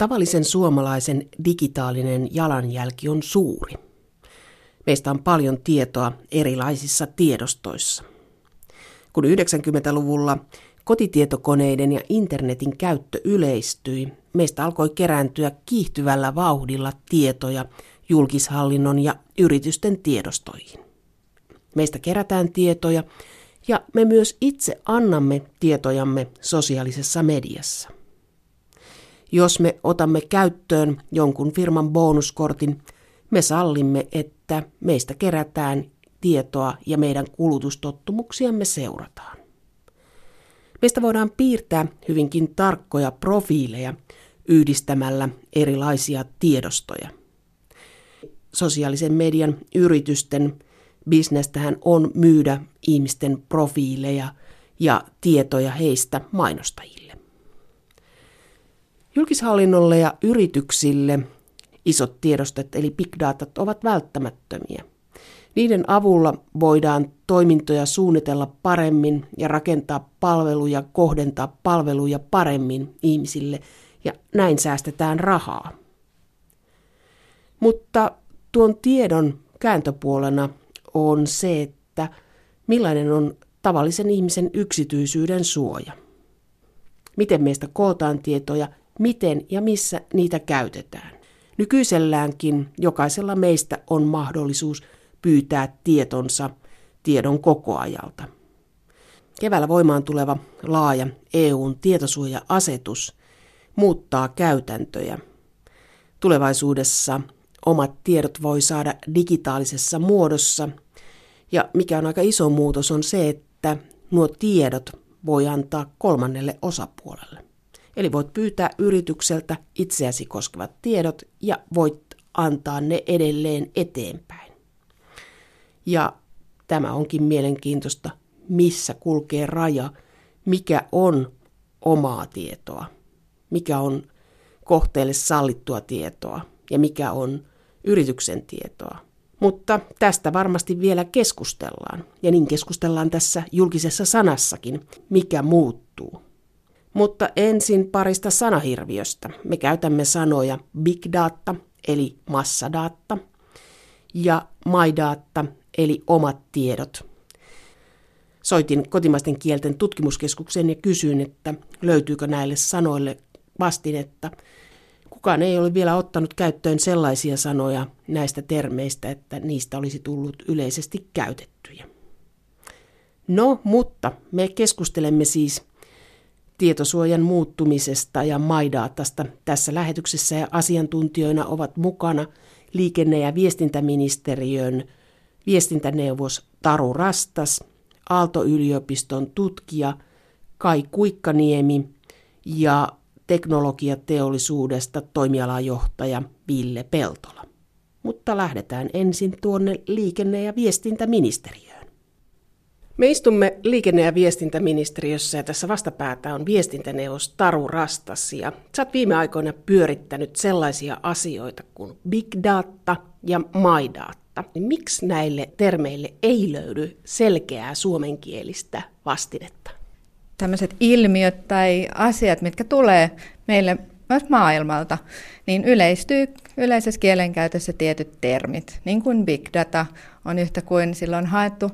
Tavallisen suomalaisen digitaalinen jalanjälki on suuri. Meistä on paljon tietoa erilaisissa tiedostoissa. Kun 90-luvulla kotitietokoneiden ja internetin käyttö yleistyi, meistä alkoi kerääntyä kiihtyvällä vauhdilla tietoja julkishallinnon ja yritysten tiedostoihin. Meistä kerätään tietoja ja me myös itse annamme tietojamme sosiaalisessa mediassa. Jos me otamme käyttöön jonkun firman bonuskortin, me sallimme, että meistä kerätään tietoa ja meidän kulutustottumuksiamme seurataan. Meistä voidaan piirtää hyvinkin tarkkoja profiileja yhdistämällä erilaisia tiedostoja. Sosiaalisen median yritysten bisnestähän on myydä ihmisten profiileja ja tietoja heistä mainostajille. Julkishallinnolle ja yrityksille isot tiedostot eli big datat ovat välttämättömiä. Niiden avulla voidaan toimintoja suunnitella paremmin ja rakentaa palveluja, kohdentaa palveluja paremmin ihmisille ja näin säästetään rahaa. Mutta tuon tiedon kääntöpuolena on se, että millainen on tavallisen ihmisen yksityisyyden suoja. Miten meistä kootaan tietoja, miten ja missä niitä käytetään. Nykyiselläänkin jokaisella meistä on mahdollisuus pyytää tietonsa tiedon kokoajalta. Keväällä voimaan tuleva laaja EUn tietosuoja-asetus muuttaa käytäntöjä. Tulevaisuudessa omat tiedot voi saada digitaalisessa muodossa ja mikä on aika iso muutos on se, että nuo tiedot voi antaa kolmannelle osapuolelle. Eli voit pyytää yritykseltä itseäsi koskevat tiedot ja voit antaa ne edelleen eteenpäin. Ja tämä onkin mielenkiintoista, missä kulkee raja, mikä on omaa tietoa, mikä on kohteelle sallittua tietoa ja mikä on yrityksen tietoa. Mutta tästä varmasti vielä keskustellaan, ja niin keskustellaan tässä julkisessa sanassakin, mikä muuttuu. Mutta ensin parista sanahirviöstä. Me käytämme sanoja big data, eli massadata, ja my data, eli omat tiedot. Soitin kotimaisten kielten tutkimuskeskukseen ja kysyin, että löytyykö näille sanoille vastinetta. Kukaan ei ole vielä ottanut käyttöön sellaisia sanoja näistä termeistä, että niistä olisi tullut yleisesti käytettyjä. No, mutta me keskustelemme siis tietosuojan muuttumisesta ja maidaatasta tässä lähetyksessä ja asiantuntijoina ovat mukana liikenne- ja viestintäministeriön viestintäneuvos Taru Rastas, Aalto-yliopiston tutkija Kai Kuikkaniemi ja teknologiateollisuudesta toimialajohtaja Ville Peltola. Mutta lähdetään ensin tuonne liikenne- ja viestintäministeriöön. Me istumme liikenne- ja viestintäministeriössä ja tässä vastapäätä on viestintäneuvos Taru Rastas. Ja sä oot viime aikoina pyörittänyt sellaisia asioita kuin big data ja my data. Niin miksi näille termeille ei löydy selkeää suomenkielistä vastinetta? tämmöiset ilmiöt tai asiat, mitkä tulee meille myös maailmalta, niin yleistyy yleisessä kielenkäytössä tietyt termit, niin kuin big data on yhtä kuin silloin haettu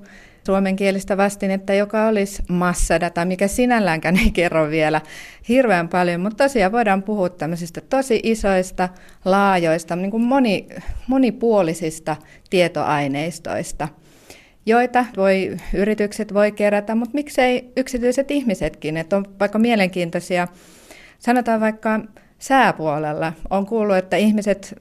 suomenkielistä vastinetta, joka olisi massadata, mikä sinälläänkään ei kerro vielä hirveän paljon, mutta tosiaan voidaan puhua tämmöisistä tosi isoista, laajoista, niin kuin moni, monipuolisista tietoaineistoista – joita voi, yritykset voi kerätä, mutta miksei yksityiset ihmisetkin, että on vaikka mielenkiintoisia, sanotaan vaikka sääpuolella, on kuullut, että ihmiset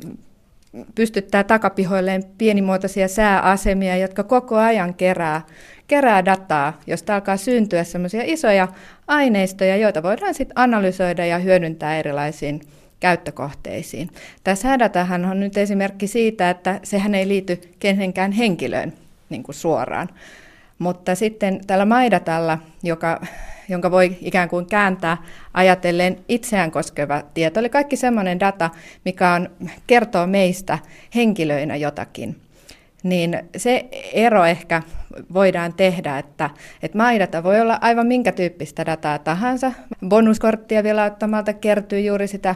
pystyttää takapihoilleen pienimuotoisia sääasemia, jotka koko ajan kerää, kerää dataa, josta alkaa syntyä semmoisia isoja aineistoja, joita voidaan sitten analysoida ja hyödyntää erilaisiin käyttökohteisiin. Tämä säädatahan on nyt esimerkki siitä, että sehän ei liity kenenkään henkilöön, niin kuin suoraan. Mutta sitten tällä maidatalla, joka, jonka voi ikään kuin kääntää ajatellen itseään koskeva tieto, eli kaikki semmoinen data, mikä on, kertoo meistä henkilöinä jotakin, niin se ero ehkä voidaan tehdä, että, että maidata voi olla aivan minkä tyyppistä dataa tahansa. Bonuskorttia vielä ottamalta kertyy juuri sitä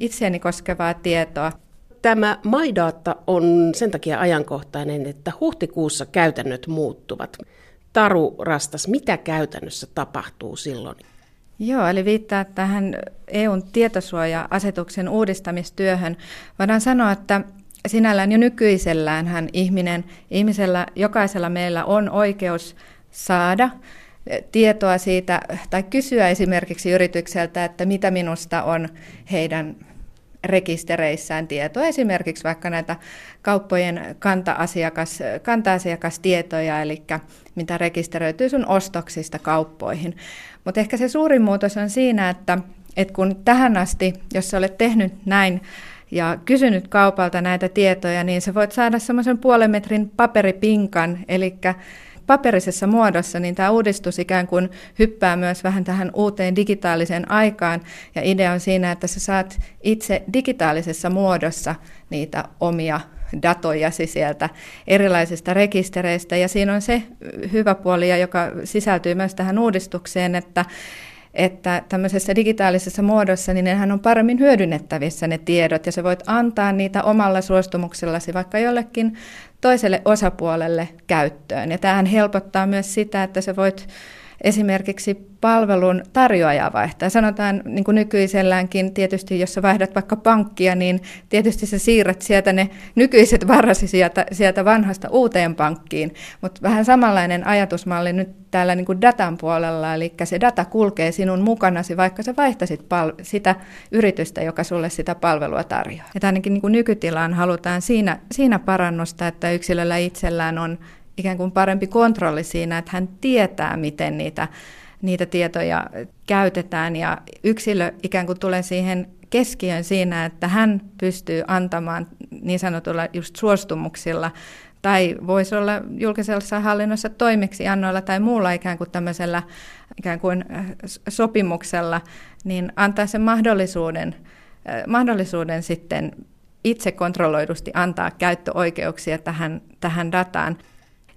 itseäni koskevaa tietoa. Tämä MyData on sen takia ajankohtainen, että huhtikuussa käytännöt muuttuvat. Taru Rastas, mitä käytännössä tapahtuu silloin? Joo, eli viittaa tähän EUn tietosuoja-asetuksen uudistamistyöhön. Voidaan sanoa, että sinällään jo nykyisellään hän ihminen, ihmisellä, jokaisella meillä on oikeus saada tietoa siitä, tai kysyä esimerkiksi yritykseltä, että mitä minusta on heidän rekistereissään tietoa, esimerkiksi vaikka näitä kauppojen kanta-asiakas, kanta-asiakastietoja, eli mitä rekisteröityy sun ostoksista kauppoihin. Mutta ehkä se suurin muutos on siinä, että, että kun tähän asti, jos sä olet tehnyt näin ja kysynyt kaupalta näitä tietoja, niin sä voit saada semmoisen puolen metrin paperipinkan, eli paperisessa muodossa, niin tämä uudistus ikään kuin hyppää myös vähän tähän uuteen digitaaliseen aikaan. Ja idea on siinä, että sä saat itse digitaalisessa muodossa niitä omia datojasi sieltä erilaisista rekistereistä. Ja siinä on se hyvä puoli, joka sisältyy myös tähän uudistukseen, että että tämmöisessä digitaalisessa muodossa, niin nehän on paremmin hyödynnettävissä ne tiedot, ja sä voit antaa niitä omalla suostumuksellasi vaikka jollekin toiselle osapuolelle käyttöön. Ja tämähän helpottaa myös sitä, että sä voit esimerkiksi palvelun tarjoajaa vaihtaa. Sanotaan niin kuin nykyiselläänkin tietysti, jos sä vaihdat vaikka pankkia, niin tietysti sä siirrät sieltä ne nykyiset varasi sieltä, sieltä vanhasta uuteen pankkiin, mutta vähän samanlainen ajatusmalli nyt täällä niin kuin datan puolella, eli se data kulkee sinun mukanasi, vaikka sä vaihtasit pal- sitä yritystä, joka sulle sitä palvelua tarjoaa. Ja ainakin niin kuin nykytilaan halutaan siinä, siinä parannusta, että yksilöllä itsellään on ikään kuin parempi kontrolli siinä, että hän tietää, miten niitä, niitä tietoja käytetään ja yksilö ikään kuin tulee siihen keskiön siinä, että hän pystyy antamaan niin sanotulla just suostumuksilla tai voisi olla julkisessa hallinnossa toimeksiannoilla tai muulla ikään kuin tämmöisellä ikään kuin äh, sopimuksella, niin antaa sen mahdollisuuden, äh, mahdollisuuden sitten itse kontrolloidusti antaa käyttöoikeuksia tähän, tähän dataan.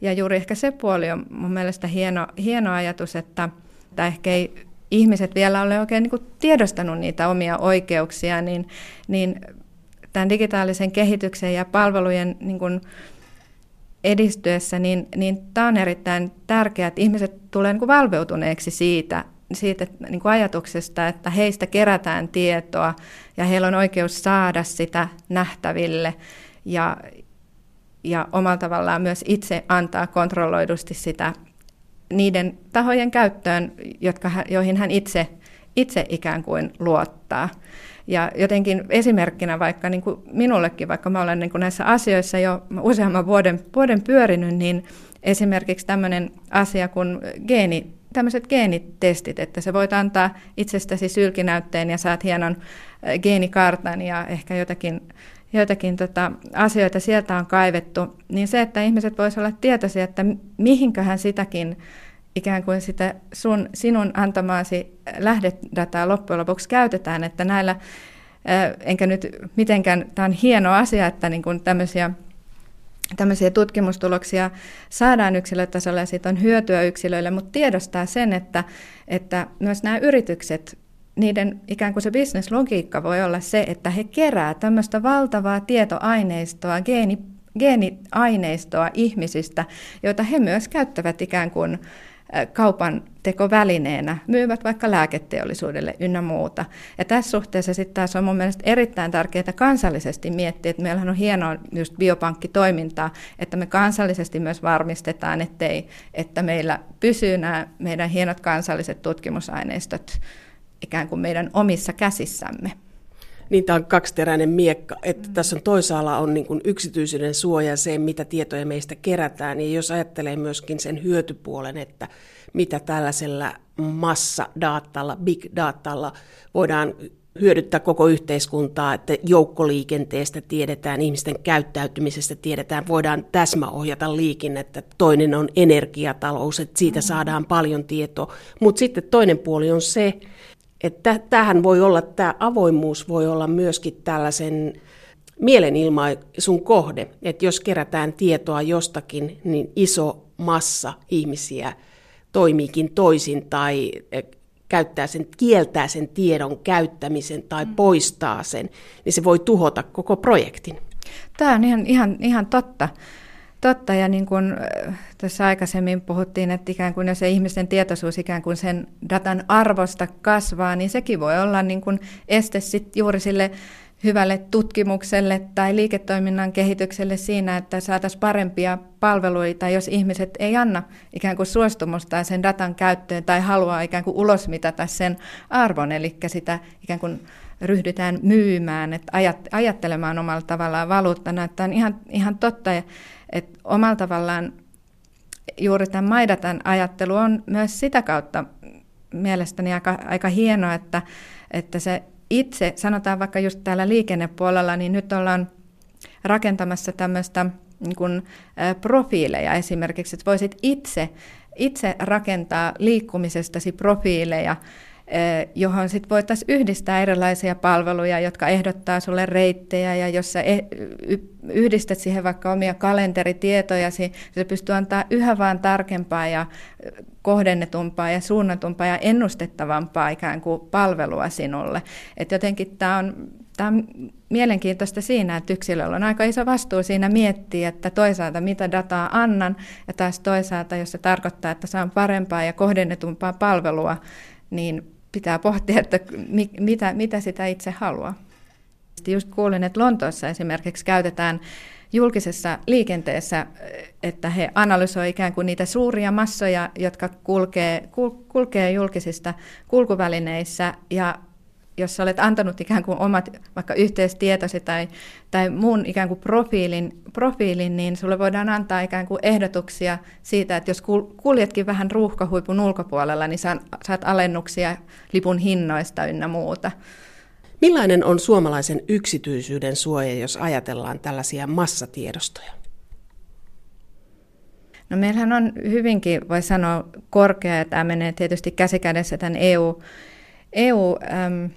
Ja juuri ehkä se puoli on mun mielestä hieno, hieno ajatus, että, että ehkä ei ihmiset vielä ole oikein niin tiedostanut niitä omia oikeuksia, niin, niin tämän digitaalisen kehityksen ja palvelujen niin kuin edistyessä, niin, niin tämä on erittäin tärkeää, että ihmiset tulee niin kuin valveutuneeksi siitä, siitä niin kuin ajatuksesta, että heistä kerätään tietoa ja heillä on oikeus saada sitä nähtäville. Ja, ja omalla tavallaan myös itse antaa kontrolloidusti sitä niiden tahojen käyttöön, jotka, joihin hän itse, itse ikään kuin luottaa. Ja jotenkin esimerkkinä vaikka niin kuin minullekin, vaikka mä olen niin kuin näissä asioissa jo useamman vuoden, vuoden pyörinyt, niin esimerkiksi tämmöinen asia kuin geeni, tämmöiset geenitestit, että se voit antaa itsestäsi sylkinäytteen ja saat hienon geenikartan ja ehkä jotakin joitakin tota, asioita sieltä on kaivettu, niin se, että ihmiset voisivat olla tietoisia, että mihinköhän sitäkin ikään kuin sitä sun, sinun antamaasi lähdedataa loppujen lopuksi käytetään, että näillä, enkä nyt mitenkään, tämä on hieno asia, että niin kuin tämmöisiä tämmöisiä tutkimustuloksia saadaan yksilötasolla ja siitä on hyötyä yksilöille, mutta tiedostaa sen, että, että myös nämä yritykset niiden ikään kuin se bisneslogiikka voi olla se, että he kerää tämmöistä valtavaa tietoaineistoa, geeni, geeniaineistoa ihmisistä, joita he myös käyttävät ikään kuin kaupan tekovälineenä, myyvät vaikka lääketeollisuudelle ynnä muuta. Ja tässä suhteessa sitten taas on mun mielestä erittäin tärkeää kansallisesti miettiä, että meillähän on hienoa just biopankkitoimintaa, että me kansallisesti myös varmistetaan, ettei, että meillä pysyy nämä meidän hienot kansalliset tutkimusaineistot ikään kuin meidän omissa käsissämme. Niin tämä on kaksiteräinen miekka, että mm. tässä on toisaalla on niin kuin yksityisyyden suoja se, mitä tietoja meistä kerätään. Ja jos ajattelee myöskin sen hyötypuolen, että mitä tällaisella massadatalla, big datalla voidaan hyödyttää koko yhteiskuntaa, että joukkoliikenteestä tiedetään, ihmisten käyttäytymisestä tiedetään, voidaan täsmäohjata liikennettä. Toinen on energiatalous, että siitä mm. saadaan paljon tietoa. Mutta sitten toinen puoli on se, että tähän voi olla, tämä avoimuus voi olla myöskin tällaisen mielenilmaisun kohde, että jos kerätään tietoa jostakin, niin iso massa ihmisiä toimiikin toisin tai käyttää sen, kieltää sen tiedon käyttämisen tai mm. poistaa sen, niin se voi tuhota koko projektin. Tämä on ihan, ihan, ihan totta. Totta, ja niin kuin tässä aikaisemmin puhuttiin, että ikään kuin jos se ihmisten tietoisuus ikään kuin sen datan arvosta kasvaa, niin sekin voi olla niin kuin este sit juuri sille hyvälle tutkimukselle tai liiketoiminnan kehitykselle siinä, että saataisiin parempia palveluita, jos ihmiset ei anna ikään kuin suostumusta sen datan käyttöön tai haluaa ikään kuin ulosmitata sen arvon, eli sitä ikään kuin ryhdytään myymään, että ajattelemaan omalla tavallaan valuuttana. Että on ihan, ihan totta, että omalla tavallaan juuri tämän Maidatan ajattelu on myös sitä kautta mielestäni aika, aika hienoa, että, että se itse, sanotaan vaikka just täällä liikennepuolella, niin nyt ollaan rakentamassa tämmöistä niin kuin, profiileja esimerkiksi, että voisit itse, itse rakentaa liikkumisestasi profiileja, johon sitten voitaisiin yhdistää erilaisia palveluja, jotka ehdottaa sulle reittejä, ja jos sä e, yhdistät siihen vaikka omia kalenteritietojasi, se pystyy antaa yhä vaan tarkempaa ja kohdennetumpaa ja suunnatumpaa ja ennustettavampaa ikään kuin palvelua sinulle. Et jotenkin tämä on, on mielenkiintoista siinä, että yksilöllä on aika iso vastuu siinä miettiä, että toisaalta mitä dataa annan, ja taas toisaalta, jos se tarkoittaa, että saan parempaa ja kohdennetumpaa palvelua, niin pitää pohtia, että mitä, mitä sitä itse haluaa. Just kuulin, että Lontoossa esimerkiksi käytetään julkisessa liikenteessä, että he analysoivat ikään kuin niitä suuria massoja, jotka kulkee, kulkee julkisista kulkuvälineissä ja jos olet antanut ikään kuin omat vaikka yhteistietosi tai, tai muun ikään kuin profiilin, profiilin, niin sulle voidaan antaa ikään kuin ehdotuksia siitä, että jos kuljetkin vähän ruuhkahuipun ulkopuolella, niin saat alennuksia lipun hinnoista ynnä muuta. Millainen on suomalaisen yksityisyyden suoja, jos ajatellaan tällaisia massatiedostoja? No meillähän on hyvinkin, voi sanoa, korkea, ja tämä menee tietysti käsikädessä tämän EU, EU äm,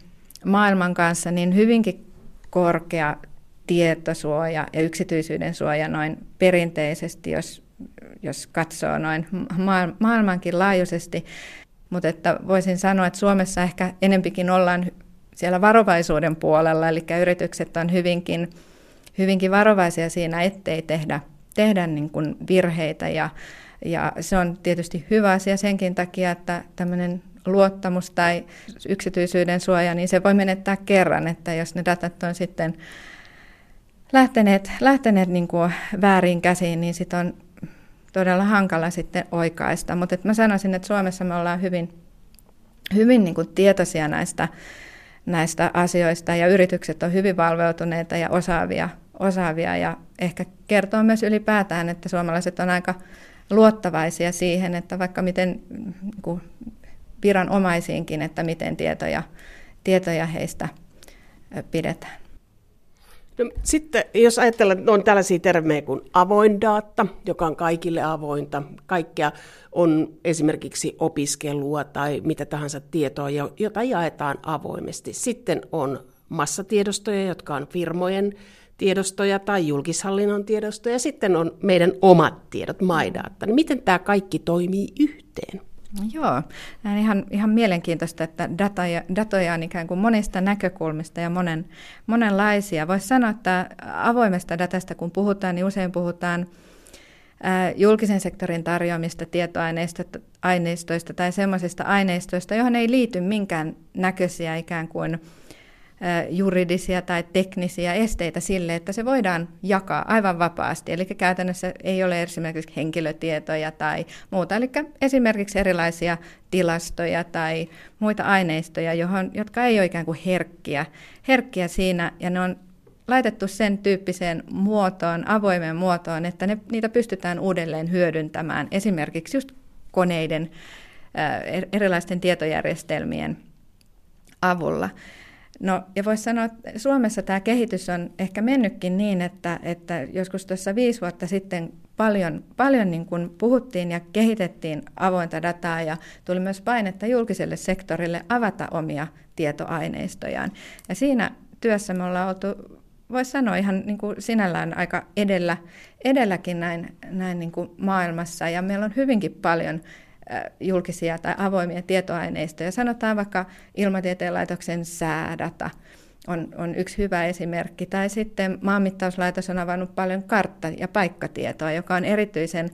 maailman kanssa, niin hyvinkin korkea tietosuoja ja yksityisyyden suoja noin perinteisesti, jos, jos katsoo noin maailmankin laajuisesti. Mutta että voisin sanoa, että Suomessa ehkä enempikin ollaan siellä varovaisuuden puolella, eli yritykset on hyvinkin, hyvinkin varovaisia siinä, ettei tehdä, tehdä niin kuin virheitä. Ja, ja se on tietysti hyvä asia senkin takia, että tämmöinen luottamus tai yksityisyyden suoja, niin se voi menettää kerran, että jos ne datat on sitten lähteneet, lähteneet niin kuin väärin käsiin, niin sitten on todella hankala sitten oikaista. Mutta mä sanoisin, että Suomessa me ollaan hyvin, hyvin niin kuin tietoisia näistä, näistä asioista ja yritykset on hyvin valveutuneita ja osaavia, osaavia ja ehkä kertoo myös ylipäätään, että suomalaiset on aika luottavaisia siihen, että vaikka miten niin kuin viranomaisiinkin, että miten tietoja, tietoja heistä pidetään. No, sitten jos ajatellaan, että on tällaisia termejä kuin avoin data, joka on kaikille avointa, kaikkea on esimerkiksi opiskelua tai mitä tahansa tietoa, jota jaetaan avoimesti. Sitten on massatiedostoja, jotka on firmojen tiedostoja tai julkishallinnon tiedostoja, sitten on meidän omat tiedot, MyData. Niin miten tämä kaikki toimii yhteen? No joo, on ihan, ihan mielenkiintoista, että datoja, datoja on ikään kuin monista näkökulmista ja monen, monenlaisia. Voisi sanoa, että avoimesta datasta kun puhutaan, niin usein puhutaan julkisen sektorin tarjoamista tietoaineistoista tai sellaisista aineistoista, johon ei liity minkään näköisiä ikään kuin juridisia tai teknisiä esteitä sille, että se voidaan jakaa aivan vapaasti. Eli käytännössä ei ole esimerkiksi henkilötietoja tai muuta, eli esimerkiksi erilaisia tilastoja tai muita aineistoja, johon, jotka ei ole ikään kuin herkkiä, herkkiä siinä, ja ne on laitettu sen tyyppiseen muotoon, avoimeen muotoon, että ne, niitä pystytään uudelleen hyödyntämään esimerkiksi just koneiden, erilaisten tietojärjestelmien avulla. No, ja voisi sanoa, että Suomessa tämä kehitys on ehkä mennytkin niin, että, että joskus tuossa viisi vuotta sitten paljon, paljon niin kuin puhuttiin ja kehitettiin avointa dataa ja tuli myös painetta julkiselle sektorille avata omia tietoaineistojaan. Ja siinä työssä me ollaan oltu, voisi sanoa ihan niin kuin sinällään aika edellä, edelläkin näin, näin niin kuin maailmassa ja meillä on hyvinkin paljon julkisia tai avoimia tietoaineistoja. Sanotaan vaikka Ilmatieteen laitoksen säädata on, on yksi hyvä esimerkki. Tai sitten maanmittauslaitos on avannut paljon kartta- ja paikkatietoa, joka on erityisen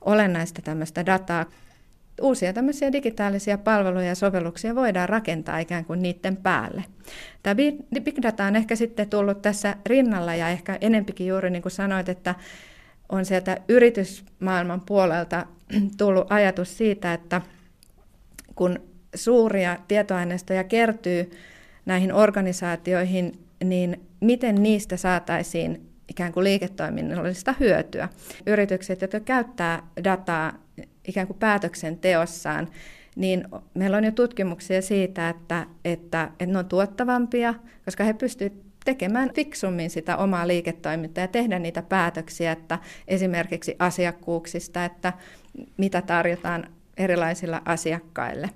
olennaista tämmöistä dataa. Uusia tämmöisiä digitaalisia palveluja ja sovelluksia voidaan rakentaa ikään kuin niiden päälle. Tämä big data on ehkä sitten tullut tässä rinnalla ja ehkä enempikin juuri niin kuin sanoit, että on sieltä yritysmaailman puolelta tullut ajatus siitä, että kun suuria tietoaineistoja kertyy näihin organisaatioihin, niin miten niistä saataisiin ikään kuin liiketoiminnallista hyötyä. Yritykset, jotka käyttää dataa ikään kuin päätöksenteossaan, niin meillä on jo tutkimuksia siitä, että, että, että ne on tuottavampia, koska he pystyvät tekemään fiksummin sitä omaa liiketoimintaa ja tehdä niitä päätöksiä, että esimerkiksi asiakkuuksista, että mitä tarjotaan erilaisilla asiakkaille.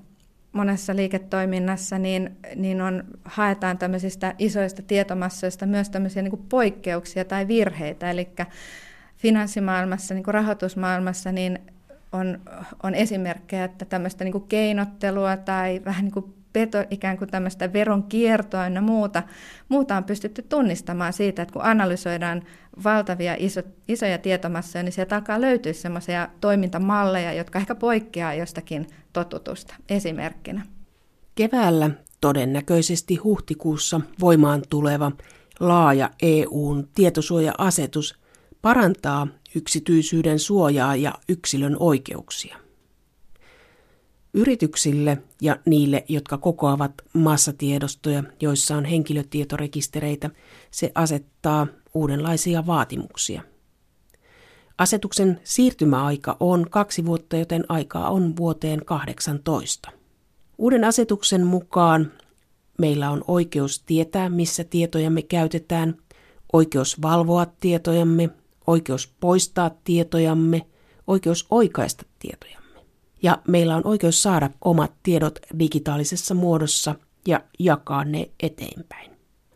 Monessa liiketoiminnassa niin, niin on, haetaan tämmöisistä isoista tietomassoista myös tämmöisiä niin poikkeuksia tai virheitä, eli finanssimaailmassa, niin rahoitusmaailmassa, niin on, on esimerkkejä, että tämmöistä niin keinottelua tai vähän niin peto, ikään kuin tämmöistä veronkiertoa ja muuta, muuta on pystytty tunnistamaan siitä, että kun analysoidaan valtavia iso, isoja tietomassoja, niin sieltä alkaa löytyä semmoisia toimintamalleja, jotka ehkä poikkeaa jostakin totutusta esimerkkinä. Keväällä todennäköisesti huhtikuussa voimaan tuleva laaja EUn tietosuoja-asetus parantaa yksityisyyden suojaa ja yksilön oikeuksia. Yrityksille ja niille, jotka kokoavat massatiedostoja, joissa on henkilötietorekistereitä, se asettaa uudenlaisia vaatimuksia. Asetuksen siirtymäaika on kaksi vuotta, joten aikaa on vuoteen 18. Uuden asetuksen mukaan meillä on oikeus tietää, missä tietojamme käytetään, oikeus valvoa tietojamme, oikeus poistaa tietojamme, oikeus oikaista tietojamme ja meillä on oikeus saada omat tiedot digitaalisessa muodossa ja jakaa ne eteenpäin.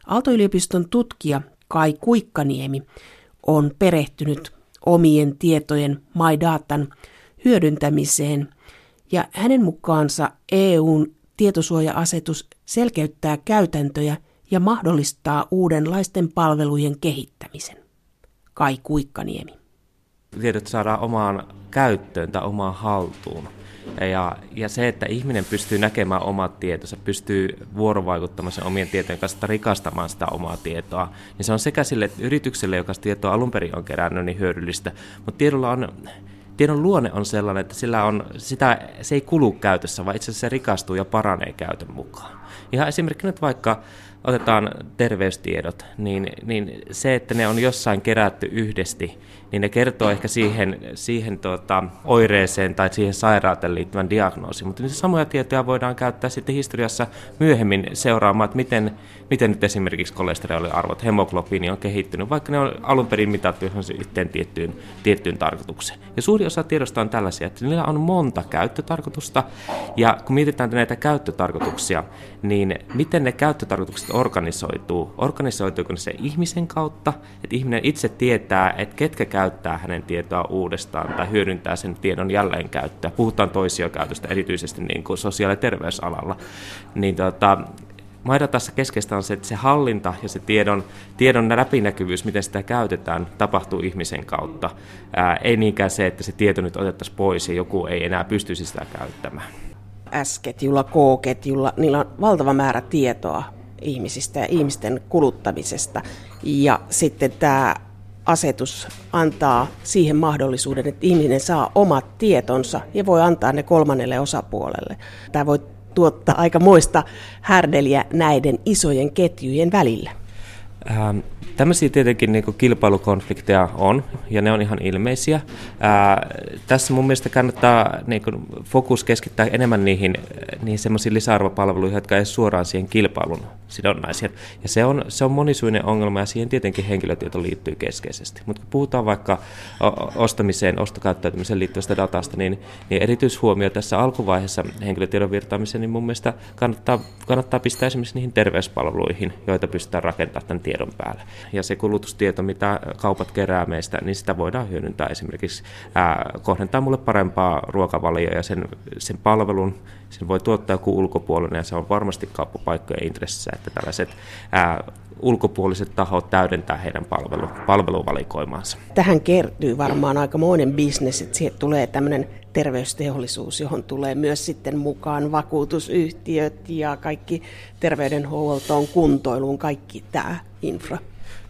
Aalto-yliopiston tutkija Kai Kuikkaniemi on perehtynyt omien tietojen MyDatan hyödyntämiseen ja hänen mukaansa EUn tietosuoja-asetus selkeyttää käytäntöjä ja mahdollistaa uudenlaisten palvelujen kehittämisen. Kai Kuikkaniemi tiedot saadaan omaan käyttöön tai omaan haltuun. Ja, ja se, että ihminen pystyy näkemään omat tietonsa, pystyy vuorovaikuttamaan sen omien tietojen kanssa, rikastamaan sitä omaa tietoa, niin se on sekä sille yritykselle, joka tietoa alun perin on kerännyt, niin hyödyllistä, mutta tiedolla on tiedon luonne on sellainen, että sillä on, sitä, se ei kulu käytössä, vaan itse asiassa se rikastuu ja paranee käytön mukaan. Ihan esimerkkinä nyt vaikka otetaan terveystiedot, niin, niin se, että ne on jossain kerätty yhdesti, niin ne kertoo ehkä siihen, siihen tuota, oireeseen tai siihen sairauteen liittyvän diagnoosin. Mutta niitä samoja tietoja voidaan käyttää sitten historiassa myöhemmin seuraamaan, että miten, miten nyt esimerkiksi kolesteroliarvot, hemoglobiini on kehittynyt, vaikka ne on alun perin mitattu yhteen tiettyyn, tiettyyn tarkoitukseen. Ja suuri osa tiedosta on tällaisia, että niillä on monta käyttötarkoitusta, ja kun mietitään näitä käyttötarkoituksia, niin miten ne käyttötarkoitukset organisoituu? Organisoituuko se ihmisen kautta, että ihminen itse tietää, että ketkä käyttää hänen tietoa uudestaan tai hyödyntää sen tiedon jälleenkäyttöä. Puhutaan toisiokäytöstä erityisesti niin kuin sosiaali- ja terveysalalla. Niin tota, Maidatassa keskeistä on se, että se hallinta ja se tiedon, tiedon läpinäkyvyys, miten sitä käytetään, tapahtuu ihmisen kautta. Ää, ei niinkään se, että se tieto nyt otettaisiin pois ja joku ei enää pystyisi sitä käyttämään. S-ketjulla, K-ketjulla, niillä on valtava määrä tietoa ihmisistä ja ihmisten kuluttamisesta. Ja sitten tämä asetus antaa siihen mahdollisuuden, että ihminen saa omat tietonsa ja voi antaa ne kolmannelle osapuolelle. Tämä voi tuottaa aika moista härdeliä näiden isojen ketjujen välillä. Ähm, tämmöisiä tietenkin niin kuin kilpailukonflikteja on, ja ne on ihan ilmeisiä. Ää, tässä mun mielestä kannattaa niin kuin, fokus keskittää enemmän niihin, niihin semmoisiin lisäarvopalveluihin, jotka ei suoraan siihen kilpailun sidonnaisia. Ja se on, se on monisuinen ongelma ja siihen tietenkin henkilötieto liittyy keskeisesti. Mutta kun puhutaan vaikka ostamiseen, ostokäyttäytymiseen liittyvästä datasta, niin, niin erityishuomio tässä alkuvaiheessa henkilötiedon virtaamiseen, niin mun mielestä kannattaa, kannattaa pistää esimerkiksi niihin terveyspalveluihin, joita pystytään rakentamaan tämän tiedon päälle. Ja se kulutustieto, mitä kaupat kerää meistä, niin sitä voidaan hyödyntää esimerkiksi ää, kohdentaa mulle parempaa ruokavalioa ja sen, sen palvelun, sen voi tuottaa joku ulkopuolinen ja se on varmasti kauppapaikkojen intressissä, että tällaiset ää, ulkopuoliset tahot täydentää heidän palvelu, palveluvalikoimaansa. Tähän kertyy varmaan aikamoinen bisnes, että siihen tulee tämmöinen terveysteollisuus, johon tulee myös sitten mukaan vakuutusyhtiöt ja kaikki terveydenhuoltoon, kuntoiluun, kaikki tämä infra.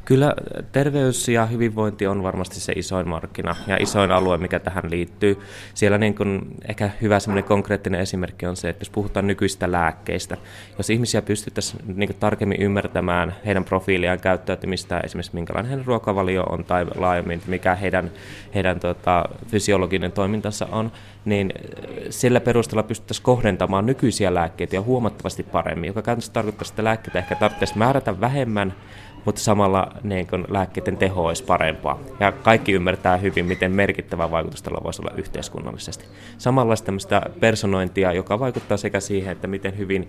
Kyllä terveys ja hyvinvointi on varmasti se isoin markkina ja isoin alue, mikä tähän liittyy. Siellä niin kun, ehkä hyvä konkreettinen esimerkki on se, että jos puhutaan nykyistä lääkkeistä, jos ihmisiä pystyttäisiin niin tarkemmin ymmärtämään heidän profiiliaan käyttäytymistä, esimerkiksi minkälainen heidän ruokavalio on tai laajemmin mikä heidän, heidän tota, fysiologinen toimintansa on, niin sillä perusteella pystyttäisiin kohdentamaan nykyisiä lääkkeitä ja huomattavasti paremmin, joka käytännössä tarkoittaa, että lääkkeitä ehkä tarvitsisi määrätä vähemmän, mutta samalla niin kun lääkkeiden teho olisi parempaa. Ja kaikki ymmärtää hyvin, miten merkittävä vaikutus tällä voisi olla yhteiskunnallisesti. Samanlaista tämmöistä personointia, joka vaikuttaa sekä siihen, että miten hyvin,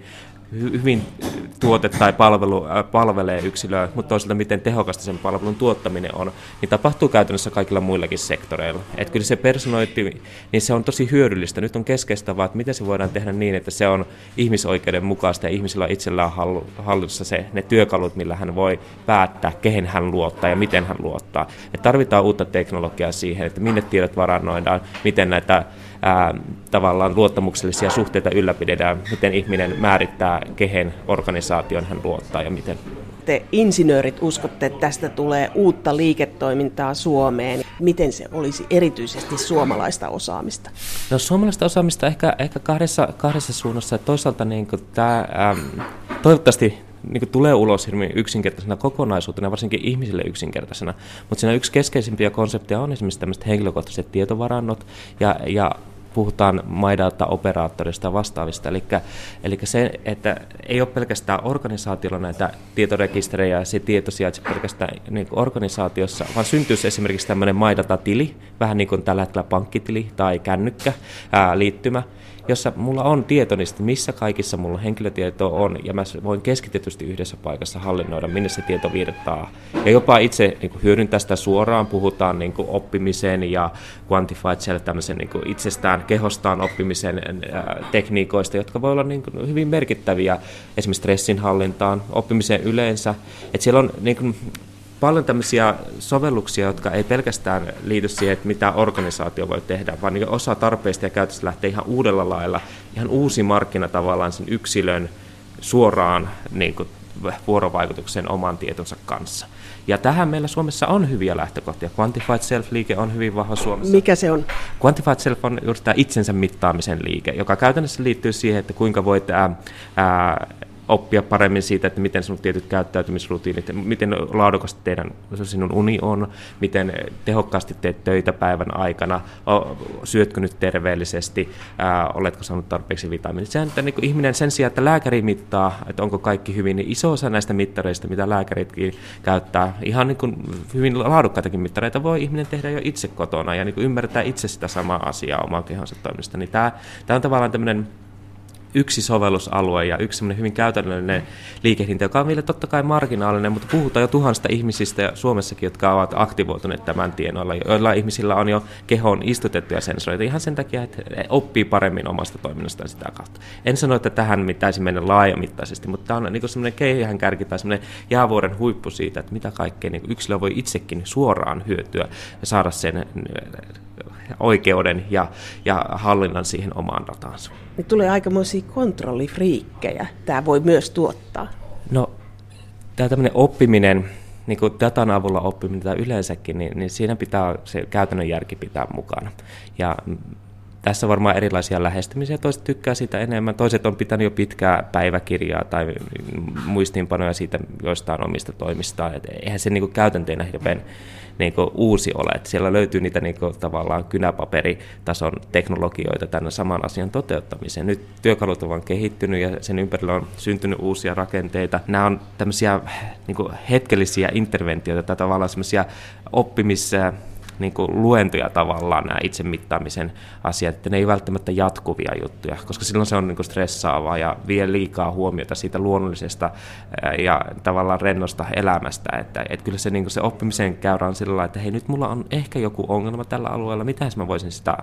hy, hyvin tuote tai palvelu äh, palvelee yksilöä, mutta toisaalta miten tehokasta sen palvelun tuottaminen on, niin tapahtuu käytännössä kaikilla muillakin sektoreilla. Et kyllä se personointi, niin se on tosi hyödyllistä. Nyt on keskeistä vaan, että miten se voidaan tehdä niin, että se on ihmisoikeuden mukaista ja ihmisillä itsellään hallussa se, ne työkalut, millä hän voi päättää, kehen hän luottaa ja miten hän luottaa. Et tarvitaan uutta teknologiaa siihen, että minne tiedot varannoidaan, miten näitä ää, tavallaan luottamuksellisia suhteita ylläpidetään, miten ihminen määrittää, kehen organisaation hän luottaa ja miten. Te insinöörit uskotte, että tästä tulee uutta liiketoimintaa Suomeen. Miten se olisi erityisesti suomalaista osaamista? No suomalaista osaamista ehkä, ehkä kahdessa, kahdessa suunnassa. Toisaalta niin tämä, ähm, toivottavasti niin tulee ulos hirveän yksinkertaisena kokonaisuutena, varsinkin ihmisille yksinkertaisena. Mutta siinä yksi keskeisimpiä konsepteja on esimerkiksi tämmöiset henkilökohtaiset tietovarannot ja, ja puhutaan MyData-operaattorista ja vastaavista. Eli, eli se, että ei ole pelkästään organisaatiolla näitä tietorekisterejä ja se tieto sijaitse pelkästään niin organisaatiossa, vaan syntyisi esimerkiksi tämmöinen MyData-tili, vähän niin kuin tällä hetkellä pankkitili tai kännykkä ää, liittymä, jossa mulla on tieto niistä, missä kaikissa mulla henkilötieto on, ja mä voin keskitetysti yhdessä paikassa hallinnoida, minne se tieto virtaa. Ja jopa itse niin kuin hyödyntää sitä suoraan, puhutaan niin kuin oppimisen ja quantified self, tämmöisen niin kuin itsestään kehostaan oppimisen ää, tekniikoista, jotka voi olla niin kuin hyvin merkittäviä esimerkiksi stressin hallintaan, oppimiseen yleensä. että siellä on niin kuin, paljon tämmöisiä sovelluksia, jotka ei pelkästään liity siihen, että mitä organisaatio voi tehdä, vaan niin osa tarpeista ja käytöstä lähtee ihan uudella lailla, ihan uusi markkina tavallaan sen yksilön suoraan niin kuin, vuorovaikutuksen oman tietonsa kanssa. Ja tähän meillä Suomessa on hyviä lähtökohtia. Quantified Self-liike on hyvin vahva Suomessa. Mikä se on? Quantified Self on juuri tämä itsensä mittaamisen liike, joka käytännössä liittyy siihen, että kuinka voit ää, ää, oppia paremmin siitä, että miten sinun tietyt käyttäytymisrutiinit, miten laadukasta teidän sinun uni on, miten tehokkaasti teet töitä päivän aikana, syötkö nyt terveellisesti, ää, oletko saanut tarpeeksi vitamiinit. Sehän, että niin ihminen sen sijaan, että lääkäri mittaa, että onko kaikki hyvin, niin iso osa näistä mittareista, mitä lääkäritkin käyttää, ihan niin kuin hyvin laadukkaitakin mittareita voi ihminen tehdä jo itse kotona ja niin kuin ymmärtää itse sitä samaa asiaa oman kehonsa toiminnasta. Niin tämä, tämä on tavallaan tämmöinen yksi sovellusalue ja yksi hyvin käytännöllinen liikehdintä, joka on vielä totta kai marginaalinen, mutta puhutaan jo tuhansista ihmisistä Suomessakin, jotka ovat aktivoituneet tämän tienoilla, joilla ihmisillä on jo kehoon istutettuja sensoreita ihan sen takia, että oppii paremmin omasta toiminnastaan sitä kautta. En sano, että tähän pitäisi mennä laajamittaisesti, mutta tämä on niin semmoinen keihän kärki tai semmoinen jäävuoren huippu siitä, että mitä kaikkea niin yksilö voi itsekin suoraan hyötyä ja saada sen oikeuden ja, ja hallinnan siihen omaan dataansa. Niin tulee aikamoisia kontrollifriikkejä. Tämä voi myös tuottaa. No, tämä tämmöinen oppiminen, niin kuin datan avulla oppiminen tai yleensäkin, niin, niin siinä pitää se käytännön järki pitää mukana. Ja tässä varmaan erilaisia lähestymisiä. Toiset tykkää siitä enemmän, toiset on pitänyt jo pitkää päiväkirjaa tai muistiinpanoja siitä joistain omista toimistaan. Et eihän se niin käytänteenä hirveän niin kuin uusi ole. Että siellä löytyy niitä niin kuin, tavallaan kynäpaperitason teknologioita tänne saman asian toteuttamiseen. Nyt työkalut ovat kehittynyt ja sen ympärillä on syntynyt uusia rakenteita. Nämä on tämmöisiä niin kuin hetkellisiä interventioita tai tavallaan semmoisia oppimisia niin kuin luentoja tavallaan nämä itsemittaamisen asiat, että ne ei välttämättä jatkuvia juttuja, koska silloin se on niin kuin stressaavaa ja vie liikaa huomiota siitä luonnollisesta ja tavallaan rennosta elämästä, että, että kyllä se, niin kuin se oppimisen käyrä on sillä lailla, että hei nyt mulla on ehkä joku ongelma tällä alueella, mitä mä voisin sitä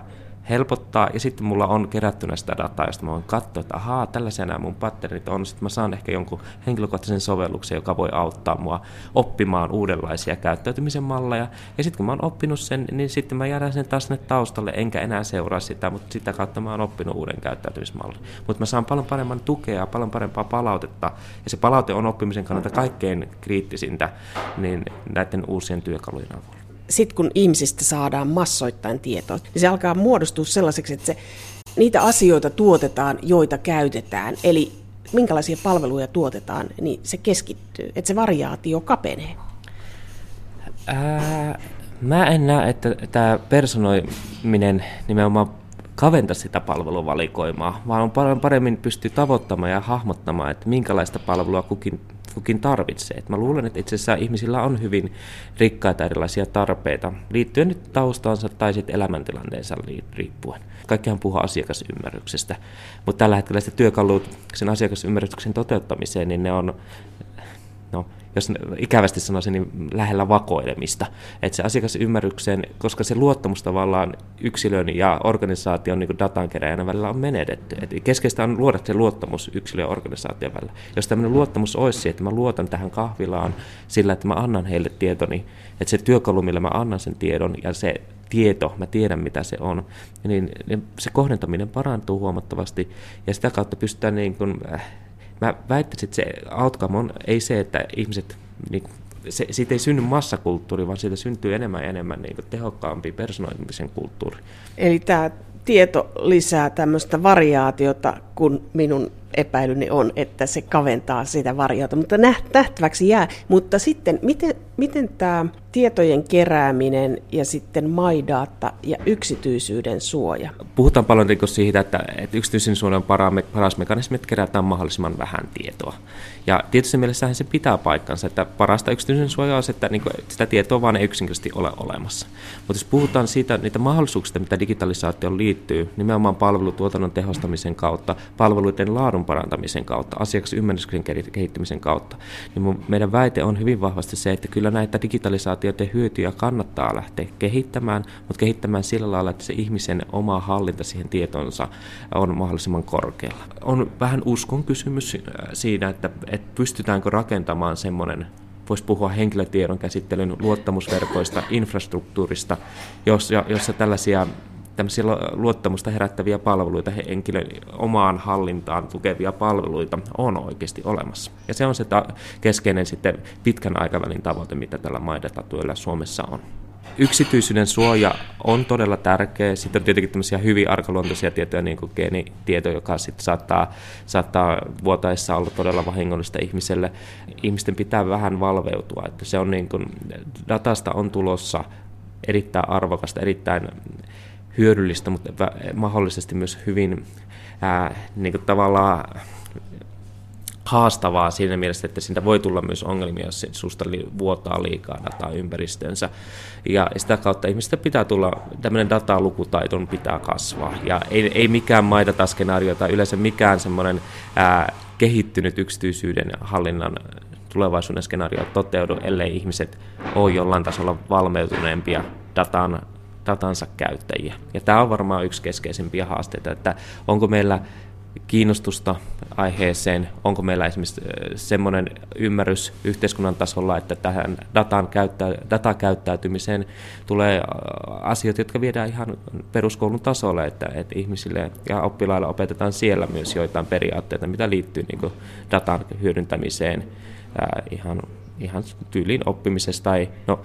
helpottaa, ja sitten mulla on kerättynä sitä dataa, josta mä voin katsoa, että ahaa, tällaisia nämä mun patternit on, sitten mä saan ehkä jonkun henkilökohtaisen sovelluksen, joka voi auttaa mua oppimaan uudenlaisia käyttäytymisen malleja, ja sitten kun mä oon oppinut sen, niin sitten mä jäädän sen taas sinne taustalle, enkä enää seuraa sitä, mutta sitä kautta mä oon oppinut uuden käyttäytymismallin. Mutta mä saan paljon paremman tukea, paljon parempaa palautetta, ja se palaute on oppimisen kannalta kaikkein kriittisintä niin näiden uusien työkalujen avulla sitten kun ihmisistä saadaan massoittain tietoa, niin se alkaa muodostua sellaiseksi, että se, niitä asioita tuotetaan, joita käytetään. Eli minkälaisia palveluja tuotetaan, niin se keskittyy, että se variaatio kapenee. Ää, mä en näe, että tämä personoiminen nimenomaan kaventaa sitä palveluvalikoimaa, vaan on paremmin pystyy tavoittamaan ja hahmottamaan, että minkälaista palvelua kukin kukin tarvitsee. Et mä luulen, että itse asiassa ihmisillä on hyvin rikkaita erilaisia tarpeita liittyen nyt taustaansa tai sitten elämäntilanteensa riippuen. Kaikkihan puhuu asiakasymmärryksestä, mutta tällä hetkellä sitä työkalut sen asiakasymmärryksen toteuttamiseen, niin ne on no, jos ikävästi sanoisin, niin lähellä vakoilemista. Että se asiakasymmärryksen, koska se luottamus tavallaan yksilön ja organisaation niin datan keräjänä välillä on menetetty. Et keskeistä on luoda se luottamus yksilön ja organisaation välillä. Jos tämmöinen luottamus olisi, että mä luotan tähän kahvilaan sillä, että mä annan heille tietoni, että se työkalu, millä mä annan sen tiedon ja se tieto, mä tiedän mitä se on, niin, niin se kohdentaminen parantuu huomattavasti ja sitä kautta pystytään niin kuin, äh, mä väittäisin, että se outcome on ei se, että ihmiset, niin, se, siitä ei synny massakulttuuri, vaan siitä syntyy enemmän ja enemmän niin tehokkaampi personoimisen kulttuuri. Eli tämä tieto lisää tämmöistä variaatiota, kun minun epäilyni on, että se kaventaa sitä variota, mutta nähtäväksi jää. Mutta sitten, miten, miten tämä tietojen kerääminen ja sitten MyData ja yksityisyyden suoja? Puhutaan paljon niin siitä, että, että yksityisen suojan paras mekanismi, että kerätään mahdollisimman vähän tietoa. Ja tietysti mielessähän se pitää paikkansa, että parasta yksityisen suojaa on se, että niin sitä tietoa vaan ei yksinkertaisesti ole olemassa. Mutta jos puhutaan siitä, niitä mahdollisuuksista, mitä digitalisaatioon liittyy, nimenomaan palvelutuotannon tehostamisen kautta, palveluiden laadun parantamisen kautta, asiakasymmärryksen kehittymisen kautta, niin meidän väite on hyvin vahvasti se, että kyllä näitä digitalisaatioiden hyötyjä kannattaa lähteä kehittämään, mutta kehittämään sillä lailla, että se ihmisen oma hallinta siihen tietonsa on mahdollisimman korkealla. On vähän uskon kysymys siinä, että että pystytäänkö rakentamaan semmoinen voisi puhua henkilötiedon käsittelyn luottamusverkoista, infrastruktuurista, jossa, jossa tällaisia tämmöisiä luottamusta herättäviä palveluita, henkilön omaan hallintaan tukevia palveluita on oikeasti olemassa. Ja se on se ta- keskeinen sitten pitkän aikavälin tavoite, mitä tällä maidatatuilla Suomessa on. Yksityisyyden suoja on todella tärkeä. Sitten on tietenkin tämmöisiä hyvin arkaluontoisia tietoja, niin kuin geenitieto, joka sitten saattaa, saattaa vuotaessa olla todella vahingollista ihmiselle. Ihmisten pitää vähän valveutua, että se on niin kuin, datasta on tulossa erittäin arvokasta, erittäin hyödyllistä, mutta mahdollisesti myös hyvin ää, niin kuin tavallaan haastavaa siinä mielessä, että siitä voi tulla myös ongelmia, jos susta vuotaa liikaa dataa ympäristönsä. Ja sitä kautta ihmistä pitää tulla, tämmöinen datalukutaiton pitää kasvaa. Ja ei, ei mikään maidata-skenaario tai yleensä mikään semmoinen ää, kehittynyt yksityisyyden hallinnan tulevaisuuden skenaario toteudu, ellei ihmiset ole jollain tasolla valmeutuneempia datan, datansa käyttäjiä. Ja tämä on varmaan yksi keskeisimpiä haasteita, että onko meillä kiinnostusta aiheeseen? Onko meillä esimerkiksi semmoinen ymmärrys yhteiskunnan tasolla, että tähän datan käyttä, datakäyttäytymiseen tulee asioita, jotka viedään ihan peruskoulun tasolle, että, että ihmisille ja oppilaille opetetaan siellä myös joitain periaatteita, mitä liittyy niin datan hyödyntämiseen ihan, ihan tyylin oppimisesta tai no,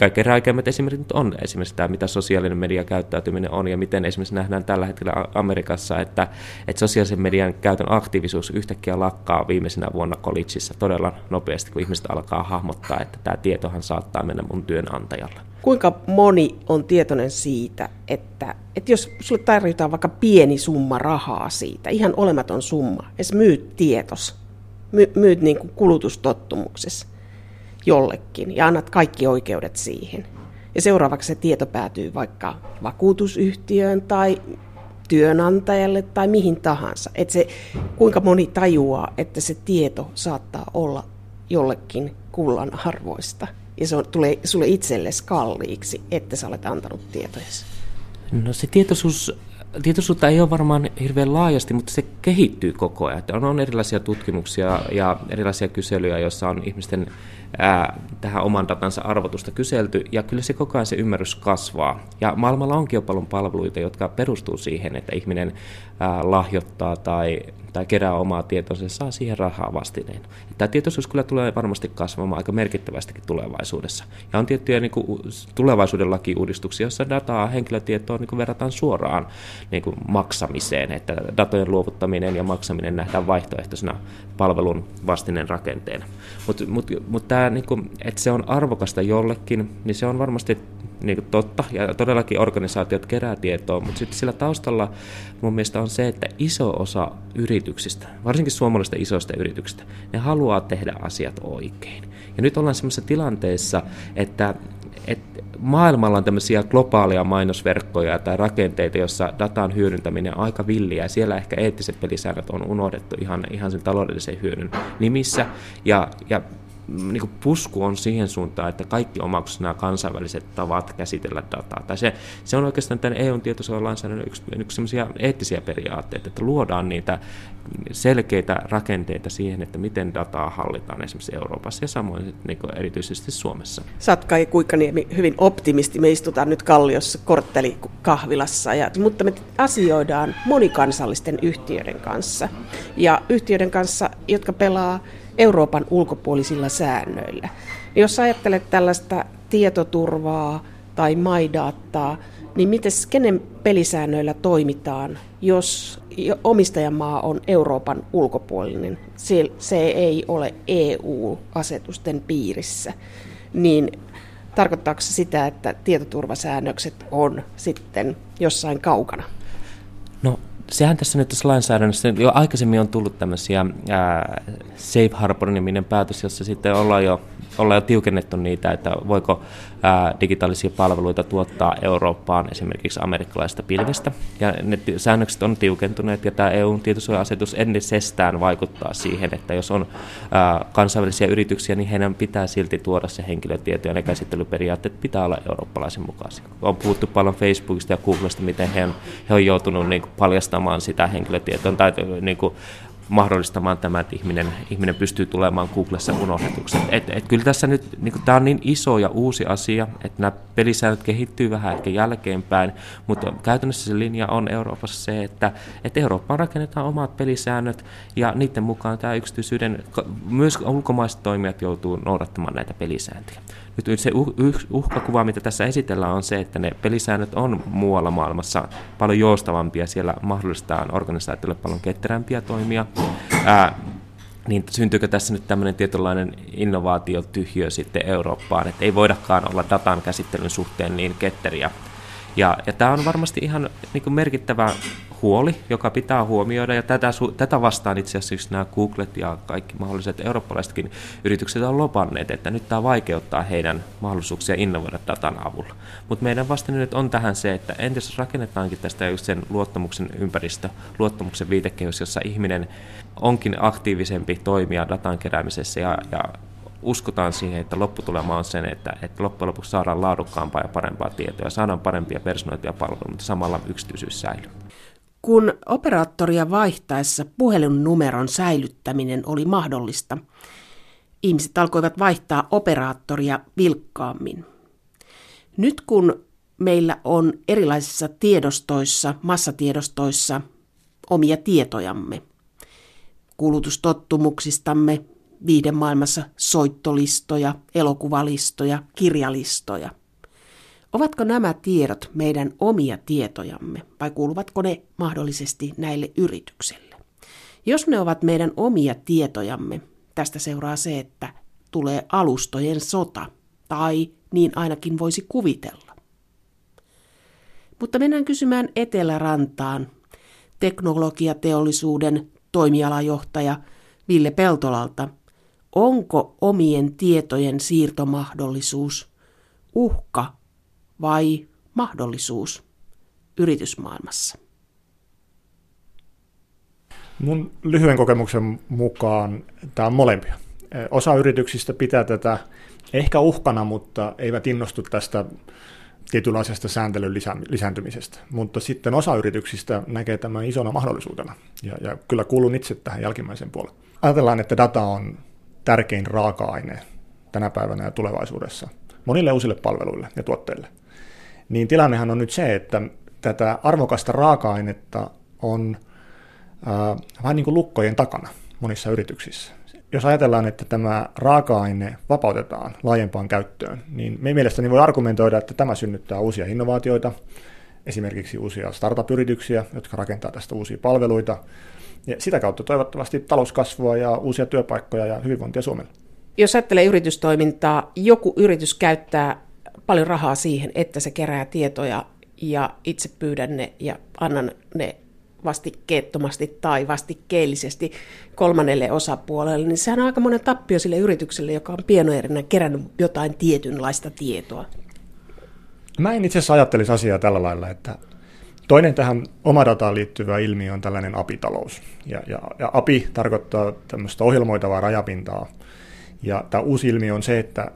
kaikkein räikeimmät esimerkiksi on esimerkiksi tämä, mitä sosiaalinen media käyttäytyminen on ja miten esimerkiksi nähdään tällä hetkellä Amerikassa, että, että sosiaalisen median käytön aktiivisuus yhtäkkiä lakkaa viimeisenä vuonna kolitsissa todella nopeasti, kun ihmiset alkaa hahmottaa, että tämä tietohan saattaa mennä mun työnantajalle. Kuinka moni on tietoinen siitä, että, että jos sulle tarjotaan vaikka pieni summa rahaa siitä, ihan olematon summa, edes myyt tietos, my, myyt niin kuin kulutustottumuksessa jollekin ja annat kaikki oikeudet siihen. Ja seuraavaksi se tieto päätyy vaikka vakuutusyhtiöön tai työnantajalle tai mihin tahansa. Että se, kuinka moni tajuaa, että se tieto saattaa olla jollekin kullan arvoista ja se on, tulee sulle itsellesi kalliiksi, että sä olet antanut tietoja. No se tietoisuus, tietoisuutta ei ole varmaan hirveän laajasti, mutta se kehittyy koko ajan. On, on erilaisia tutkimuksia ja erilaisia kyselyjä, joissa on ihmisten ää, tähän oman datansa arvotusta kyselty, ja kyllä se koko ajan se ymmärrys kasvaa. Ja maailmalla onkin jo paljon palveluita, jotka perustuu siihen, että ihminen ää, lahjoittaa tai, tai kerää omaa tietonsa ja saa siihen rahaa vastineen. Tämä tietoisuus kyllä tulee varmasti kasvamaan aika merkittävästikin tulevaisuudessa. Ja on tiettyjä niin kuin, tulevaisuuden lakiuudistuksia, joissa dataa, henkilötietoa niin kuin verrataan suoraan niin kuin maksamiseen, että datojen luovuttaminen ja maksaminen nähdään vaihtoehtoisena palvelun vastineen rakenteena. Mutta mut, mut tämä, niin kuin, että se on arvokasta jollekin, niin se on varmasti niin kuin totta, ja todellakin organisaatiot kerää tietoa, mutta sitten sillä taustalla mun mielestä on se, että iso osa yrityksistä, varsinkin suomalaisista isoista yrityksistä, ne haluaa tehdä asiat oikein. Ja nyt ollaan sellaisessa tilanteessa, että, että maailmalla on tämmöisiä globaaleja mainosverkkoja tai rakenteita, joissa datan hyödyntäminen on aika villiä, ja siellä ehkä eettiset pelisäännöt on unohdettu ihan, ihan sen taloudellisen hyödyn nimissä, ja, ja niin kuin pusku on siihen suuntaan, että kaikki omaksuisivat nämä kansainväliset tavat käsitellä dataa. Tai se, se on oikeastaan tämän EUn tietosuojalainsäädännön yksi, yksi eettisiä periaatteita, että luodaan niitä selkeitä rakenteita siihen, että miten dataa hallitaan esimerkiksi Euroopassa ja samoin niin kuin erityisesti Suomessa. Satka ja Kuikkaniemi hyvin optimisti. Me istutaan nyt Kalliossa korttelikahvilassa, ja, mutta me asioidaan monikansallisten yhtiöiden kanssa. Ja yhtiöiden kanssa, jotka pelaa Euroopan ulkopuolisilla säännöillä. Jos ajattelet tällaista tietoturvaa tai maidaattaa, niin miten kenen pelisäännöillä toimitaan, jos omistajamaa on Euroopan ulkopuolinen, se ei ole EU-asetusten piirissä, niin tarkoittaako se sitä, että tietoturvasäännökset on sitten jossain kaukana? No sehän tässä nyt tässä lainsäädännössä jo aikaisemmin on tullut tämmöisiä ää, Safe Harbor-niminen päätös, jossa sitten ollaan jo, ollaan jo tiukennettu niitä, että voiko ää, digitaalisia palveluita tuottaa Eurooppaan esimerkiksi amerikkalaista pilvestä. Ja ne säännökset on tiukentuneet ja tämä EUn tietosuoja-asetus ennisestään vaikuttaa siihen, että jos on ää, kansainvälisiä yrityksiä, niin heidän pitää silti tuoda se henkilötieto ja ne käsittelyperiaatteet pitää olla eurooppalaisen mukaisia. On puhuttu paljon Facebookista ja Googlesta, miten he on, he on joutunut niin kuin, paljastamaan sitä henkilötietoa tai niin kuin, mahdollistamaan tämä, että ihminen, ihminen pystyy tulemaan Googlessa unohdetuksi. Et, et kyllä tässä nyt, niin tämä on niin iso ja uusi asia, että nämä pelisäännöt kehittyy vähän ehkä jälkeenpäin, mutta käytännössä se linja on Euroopassa se, että, että Eurooppaan rakennetaan omat pelisäännöt ja niiden mukaan tämä yksityisyyden, myös ulkomaiset toimijat joutuu noudattamaan näitä pelisääntöjä. Nyt se uh, uhkakuva, mitä tässä esitellään, on se, että ne pelisäännöt on muualla maailmassa paljon joustavampia. Siellä mahdollistaa organisaatioille paljon ketterämpiä toimia. Ää, niin syntyykö tässä nyt tämmöinen tietynlainen innovaatiotyhjö sitten Eurooppaan, että ei voidakaan olla datan käsittelyn suhteen niin ketteriä. Ja, ja tämä on varmasti ihan niin merkittävä huoli, joka pitää huomioida, ja tätä, tätä vastaan itse asiassa nämä Googlet ja kaikki mahdolliset eurooppalaisetkin yritykset on lopanneet, että nyt tämä vaikeuttaa heidän mahdollisuuksia innovoida datan avulla. Mutta meidän vastine nyt on tähän se, että entäs rakennetaankin tästä just sen luottamuksen ympäristö, luottamuksen viitekehys, jossa ihminen onkin aktiivisempi toimija datan keräämisessä ja, ja uskotaan siihen, että lopputulema on sen, että, että loppujen lopuksi saadaan laadukkaampaa ja parempaa tietoa, saadaan parempia personoituja palveluja, mutta samalla yksityisyys säilyy. Kun operaattoria vaihtaessa puhelinnumeron säilyttäminen oli mahdollista, ihmiset alkoivat vaihtaa operaattoria vilkkaammin. Nyt kun meillä on erilaisissa tiedostoissa, massatiedostoissa omia tietojamme, kulutustottumuksistamme, viidemaailmassa soittolistoja, elokuvalistoja, kirjalistoja. Ovatko nämä tiedot meidän omia tietojamme vai kuuluvatko ne mahdollisesti näille yrityksille? Jos ne ovat meidän omia tietojamme, tästä seuraa se, että tulee alustojen sota, tai niin ainakin voisi kuvitella. Mutta mennään kysymään Etelärantaan teknologiateollisuuden toimialajohtaja Ville Peltolalta, onko omien tietojen siirtomahdollisuus uhka vai mahdollisuus yritysmaailmassa? Mun lyhyen kokemuksen mukaan tämä on molempia. Osa yrityksistä pitää tätä ehkä uhkana, mutta eivät innostu tästä tietynlaisesta sääntelyn lisääntymisestä. Mutta sitten osa yrityksistä näkee tämän isona mahdollisuutena, ja, ja kyllä kuulun itse tähän jälkimmäiseen puoleen. Ajatellaan, että data on tärkein raaka-aine tänä päivänä ja tulevaisuudessa monille uusille palveluille ja tuotteille. Niin tilannehan on nyt se, että tätä arvokasta raaka-ainetta on äh, vähän niin kuin lukkojen takana monissa yrityksissä jos ajatellaan, että tämä raaka-aine vapautetaan laajempaan käyttöön, niin me mielestäni voi argumentoida, että tämä synnyttää uusia innovaatioita, esimerkiksi uusia startup-yrityksiä, jotka rakentaa tästä uusia palveluita, ja sitä kautta toivottavasti talouskasvua ja uusia työpaikkoja ja hyvinvointia Suomelle. Jos ajattelee yritystoimintaa, joku yritys käyttää paljon rahaa siihen, että se kerää tietoja ja itse pyydän ne ja annan ne vastikkeettomasti tai vastikkeellisesti kolmannelle osapuolelle, niin sehän on aika monen tappio sille yritykselle, joka on pienoerinä kerännyt jotain tietynlaista tietoa. Mä en itse asiassa ajattelisi asiaa tällä lailla, että toinen tähän omadataan liittyvä ilmiö on tällainen apitalous. Ja, ja, ja API tarkoittaa tämmöistä ohjelmoitavaa rajapintaa. Ja tämä uusi ilmiö on se, että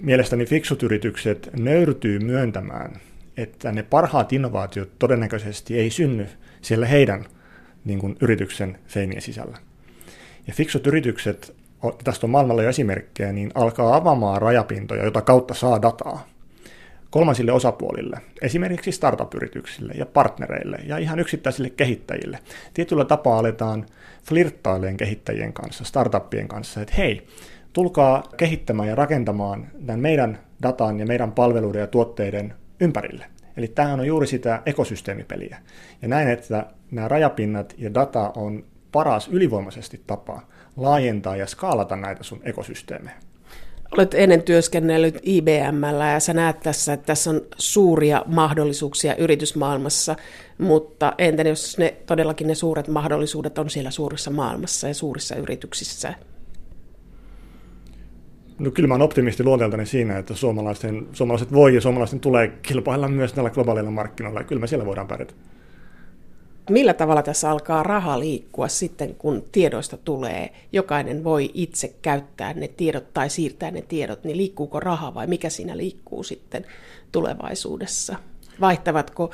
mielestäni fiksut yritykset nöyrtyy myöntämään, että ne parhaat innovaatiot todennäköisesti ei synny siellä heidän niin kuin, yrityksen seinien sisällä. Ja fiksut yritykset, tästä on maailmalla jo esimerkkejä, niin alkaa avaamaan rajapintoja, jota kautta saa dataa kolmansille osapuolille, esimerkiksi startup-yrityksille ja partnereille ja ihan yksittäisille kehittäjille. Tietyllä tapaa aletaan flirttailemaan kehittäjien kanssa, startuppien kanssa, että hei, tulkaa kehittämään ja rakentamaan tämän meidän datan ja meidän palveluiden ja tuotteiden ympärille. Eli tämähän on juuri sitä ekosysteemipeliä. Ja näin, että nämä rajapinnat ja data on paras ylivoimaisesti tapa laajentaa ja skaalata näitä sun ekosysteemejä. Olet ennen työskennellyt IBMllä ja sä näet tässä, että tässä on suuria mahdollisuuksia yritysmaailmassa, mutta entä jos ne todellakin ne suuret mahdollisuudet on siellä suurissa maailmassa ja suurissa yrityksissä? No kyllä mä olen optimisti luonteeltani siinä, että suomalaisten, suomalaiset voi ja suomalaisten tulee kilpailla myös näillä globaaleilla markkinoilla. Kyllä me siellä voidaan pärjätä. Millä tavalla tässä alkaa raha liikkua sitten, kun tiedoista tulee? Jokainen voi itse käyttää ne tiedot tai siirtää ne tiedot, niin liikkuuko raha vai mikä siinä liikkuu sitten tulevaisuudessa? Vaihtavatko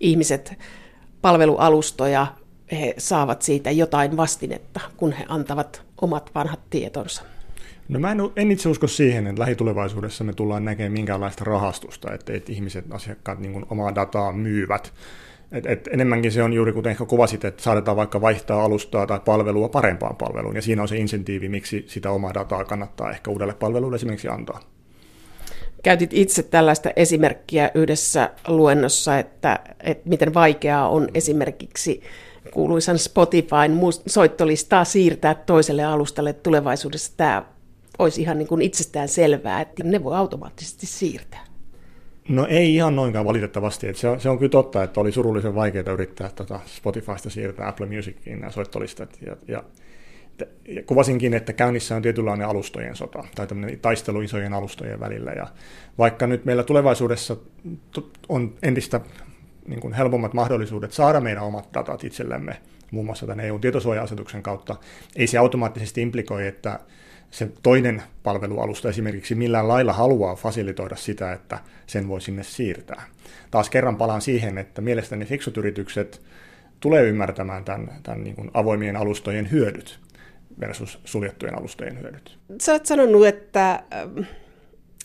ihmiset palvelualustoja, he saavat siitä jotain vastinetta, kun he antavat omat vanhat tietonsa? No mä en, en itse usko siihen, että lähitulevaisuudessa me tullaan näkemään minkäänlaista rahastusta, että, että ihmiset, asiakkaat niin kuin omaa dataa myyvät. Et, et enemmänkin se on juuri kuten ehkä kuvasit, että saadaan vaikka vaihtaa alustaa tai palvelua parempaan palveluun, ja siinä on se insentiivi, miksi sitä omaa dataa kannattaa ehkä uudelle palvelulle esimerkiksi antaa. Käytit itse tällaista esimerkkiä yhdessä luennossa, että, että miten vaikeaa on esimerkiksi kuuluisan Spotifyn soittolistaa siirtää toiselle alustalle tulevaisuudessa. Tämä olisi ihan niin kuin itsestään selvää, että ne voi automaattisesti siirtää. No ei ihan noinkaan valitettavasti. Että se, on, se on kyllä totta, että oli surullisen vaikeaa yrittää tota Spotifysta siirtää Apple Musiciin nämä soittolistat. Ja, ja, ja kuvasinkin, että käynnissä on tietynlainen alustojen sota tai tämmöinen taistelu isojen alustojen välillä. Ja vaikka nyt meillä tulevaisuudessa on entistä niin kuin helpommat mahdollisuudet saada meidän omat datat itsellemme, muun muassa tämän EU-tietosuoja-asetuksen kautta, ei se automaattisesti implikoi, että se toinen palvelualusta esimerkiksi millään lailla haluaa fasilitoida sitä, että sen voi sinne siirtää. Taas kerran palaan siihen, että mielestäni fiksut yritykset tulee ymmärtämään tämän, tämän niin kuin avoimien alustojen hyödyt versus suljettujen alustojen hyödyt. Sä olet sanonut, että, ähm,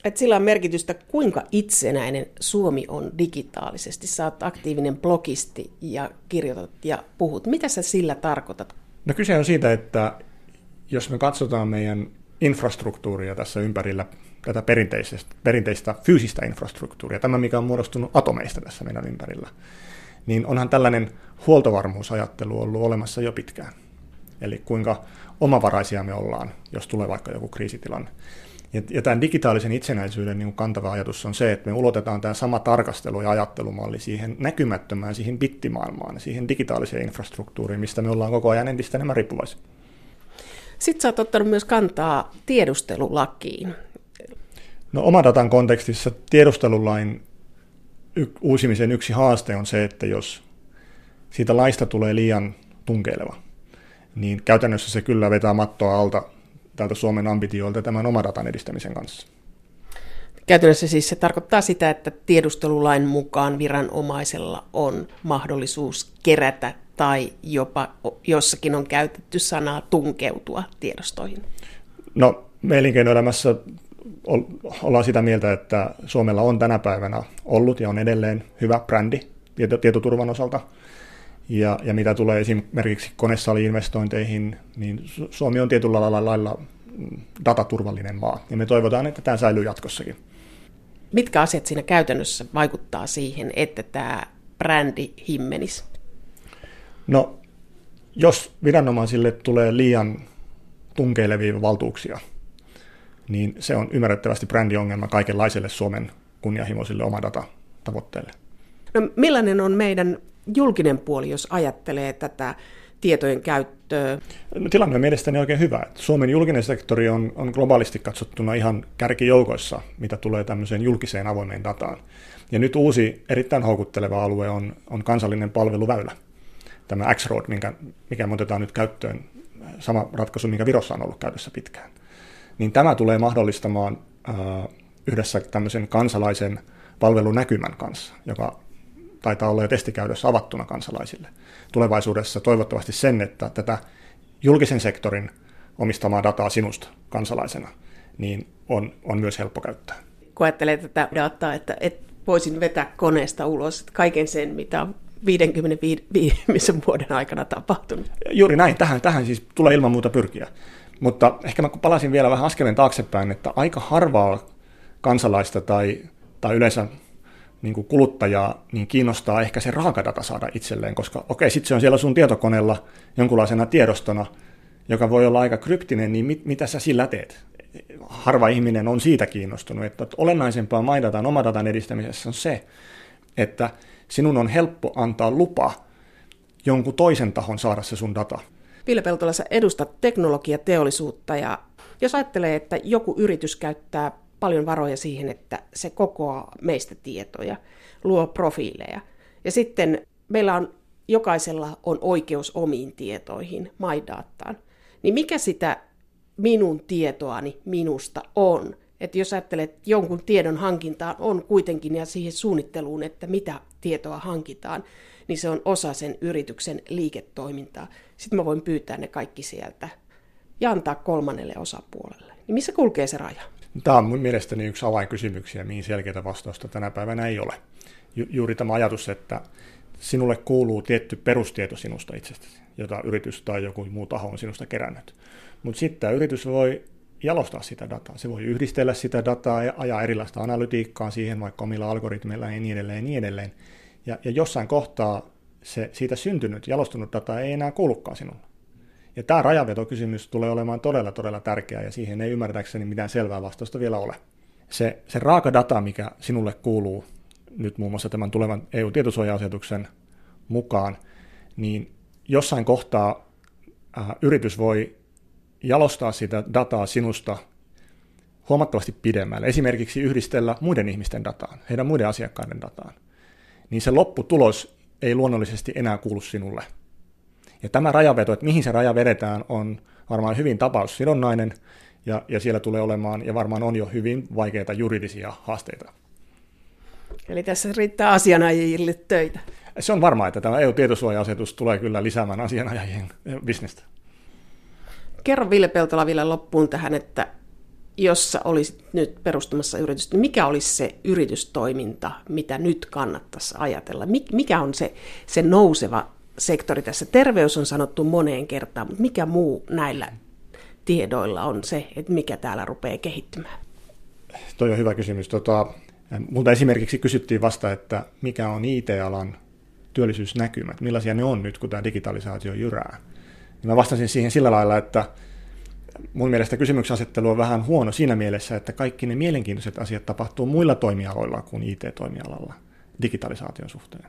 että sillä on merkitystä, kuinka itsenäinen Suomi on digitaalisesti. Sä oot aktiivinen blogisti ja kirjoitat ja puhut. Mitä sä sillä tarkoitat? No kyse on siitä, että jos me katsotaan meidän infrastruktuuria tässä ympärillä, tätä perinteistä, perinteistä fyysistä infrastruktuuria, tämä mikä on muodostunut atomeista tässä meidän ympärillä, niin onhan tällainen huoltovarmuusajattelu ollut olemassa jo pitkään. Eli kuinka omavaraisia me ollaan, jos tulee vaikka joku kriisitilanne. Ja, ja tämän digitaalisen itsenäisyyden niin kantava ajatus on se, että me ulotetaan tämä sama tarkastelu ja ajattelumalli siihen näkymättömään, siihen bittimaailmaan, siihen digitaaliseen infrastruktuuriin, mistä me ollaan koko ajan entistä enemmän riippuvaisia. Sitten sä oot ottanut myös kantaa tiedustelulakiin. No omadatan kontekstissa tiedustelulain uusimisen yksi haaste on se, että jos siitä laista tulee liian tunkeileva, niin käytännössä se kyllä vetää mattoa alta täältä Suomen ambitioilta tämän omadatan edistämisen kanssa. Käytännössä siis se tarkoittaa sitä, että tiedustelulain mukaan viranomaisella on mahdollisuus kerätä tai jopa jossakin on käytetty sanaa tunkeutua tiedostoihin? No, me elinkeinoelämässä ollaan sitä mieltä, että Suomella on tänä päivänä ollut ja on edelleen hyvä brändi tietoturvan osalta. Ja, ja mitä tulee esimerkiksi konesali-investointeihin, niin Suomi on tietyllä lailla dataturvallinen maa. Ja me toivotaan, että tämä säilyy jatkossakin. Mitkä asiat siinä käytännössä vaikuttaa siihen, että tämä brändi himmenisi? No, jos viranomaisille tulee liian tunkeilevia valtuuksia, niin se on ymmärrettävästi brändiongelma kaikenlaiselle Suomen kunnianhimoisille omadata-tavoitteille. No, millainen on meidän julkinen puoli, jos ajattelee tätä tietojen käyttöä? No, tilanne on mielestäni oikein hyvä. Suomen julkinen sektori on, on globaalisti katsottuna ihan kärkijoukoissa, mitä tulee tämmöiseen julkiseen avoimeen dataan. Ja nyt uusi erittäin houkutteleva alue on, on kansallinen palveluväylä – tämä X-Road, minkä, mikä me otetaan nyt käyttöön, sama ratkaisu, mikä Virossa on ollut käytössä pitkään, niin tämä tulee mahdollistamaan äh, yhdessä tämmöisen kansalaisen palvelunäkymän kanssa, joka taitaa olla jo testikäydössä avattuna kansalaisille. Tulevaisuudessa toivottavasti sen, että tätä julkisen sektorin omistamaa dataa sinusta kansalaisena, niin on, on myös helppo käyttää. Kun ajattelee tätä dataa, että, että voisin vetää koneesta ulos kaiken sen, mitä 55 viimeisen vuoden aikana tapahtunut. Juuri näin, tähän, tähän siis tulee ilman muuta pyrkiä. Mutta ehkä mä palasin vielä vähän askeleen taaksepäin, että aika harvaa kansalaista tai, tai yleensä niin kuin kuluttajaa niin kiinnostaa ehkä se raakadata saada itselleen, koska okei, sitten se on siellä sun tietokoneella jonkunlaisena tiedostona, joka voi olla aika kryptinen, niin mit, mitä sä sillä teet? Harva ihminen on siitä kiinnostunut, että olennaisempaa maidatan omadatan edistämisessä on se, että sinun on helppo antaa lupa jonkun toisen tahon saada se sun data. Ville Peltola, sä edustat teknologiateollisuutta ja jos ajattelee, että joku yritys käyttää paljon varoja siihen, että se kokoaa meistä tietoja, luo profiileja ja sitten meillä on jokaisella on oikeus omiin tietoihin, MyDataan, niin mikä sitä minun tietoani minusta on? Että jos ajattelet, että jonkun tiedon hankintaan on kuitenkin ja siihen suunnitteluun, että mitä tietoa hankitaan, niin se on osa sen yrityksen liiketoimintaa. Sitten mä voin pyytää ne kaikki sieltä ja antaa kolmannelle osapuolelle. Niin missä kulkee se raja? Tämä on mun mielestäni yksi avainkysymyksiä, mihin selkeää vastausta tänä päivänä ei ole. Ju- juuri tämä ajatus, että sinulle kuuluu tietty perustieto sinusta itsestäsi, jota yritys tai joku muu taho on sinusta kerännyt. Mutta sitten tämä yritys voi jalostaa sitä dataa. Se voi yhdistellä sitä dataa ja ajaa erilaista analytiikkaa siihen, vaikka omilla algoritmeilla ja niin edelleen ja niin edelleen. Ja, ja jossain kohtaa se siitä syntynyt, jalostunut data ei enää kuulukaan sinulle. Ja tämä rajavetokysymys tulee olemaan todella, todella tärkeä, ja siihen ei ymmärtääkseni mitään selvää vastausta vielä ole. Se, se raaka data, mikä sinulle kuuluu nyt muun muassa tämän tulevan EU-tietosuoja-asetuksen mukaan, niin jossain kohtaa äh, yritys voi jalostaa sitä dataa sinusta huomattavasti pidemmälle, esimerkiksi yhdistellä muiden ihmisten dataan, heidän muiden asiakkaiden dataan, niin se lopputulos ei luonnollisesti enää kuulu sinulle. Ja tämä rajaveto, että mihin se raja vedetään, on varmaan hyvin tapaussidonnainen, ja, ja siellä tulee olemaan, ja varmaan on jo hyvin vaikeita juridisia haasteita. Eli tässä riittää asianajajille töitä. Se on varmaa, että tämä EU-tietosuoja-asetus tulee kyllä lisäämään asianajajien bisnestä. Kerro Ville Peltola vielä loppuun tähän, että jos sä olisit nyt perustamassa yritystä, niin mikä olisi se yritystoiminta, mitä nyt kannattaisi ajatella? Mikä on se, se nouseva sektori tässä? Terveys on sanottu moneen kertaan, mutta mikä muu näillä tiedoilla on se, että mikä täällä rupeaa kehittymään? Toi on hyvä kysymys. Tota, multa esimerkiksi kysyttiin vasta, että mikä on IT-alan työllisyysnäkymät, millaisia ne on nyt, kun tämä digitalisaatio jyrää. Ja mä vastasin siihen sillä lailla, että mun mielestä kysymyksen asettelu on vähän huono siinä mielessä, että kaikki ne mielenkiintoiset asiat tapahtuu muilla toimialoilla kuin IT-toimialalla digitalisaation suhteen.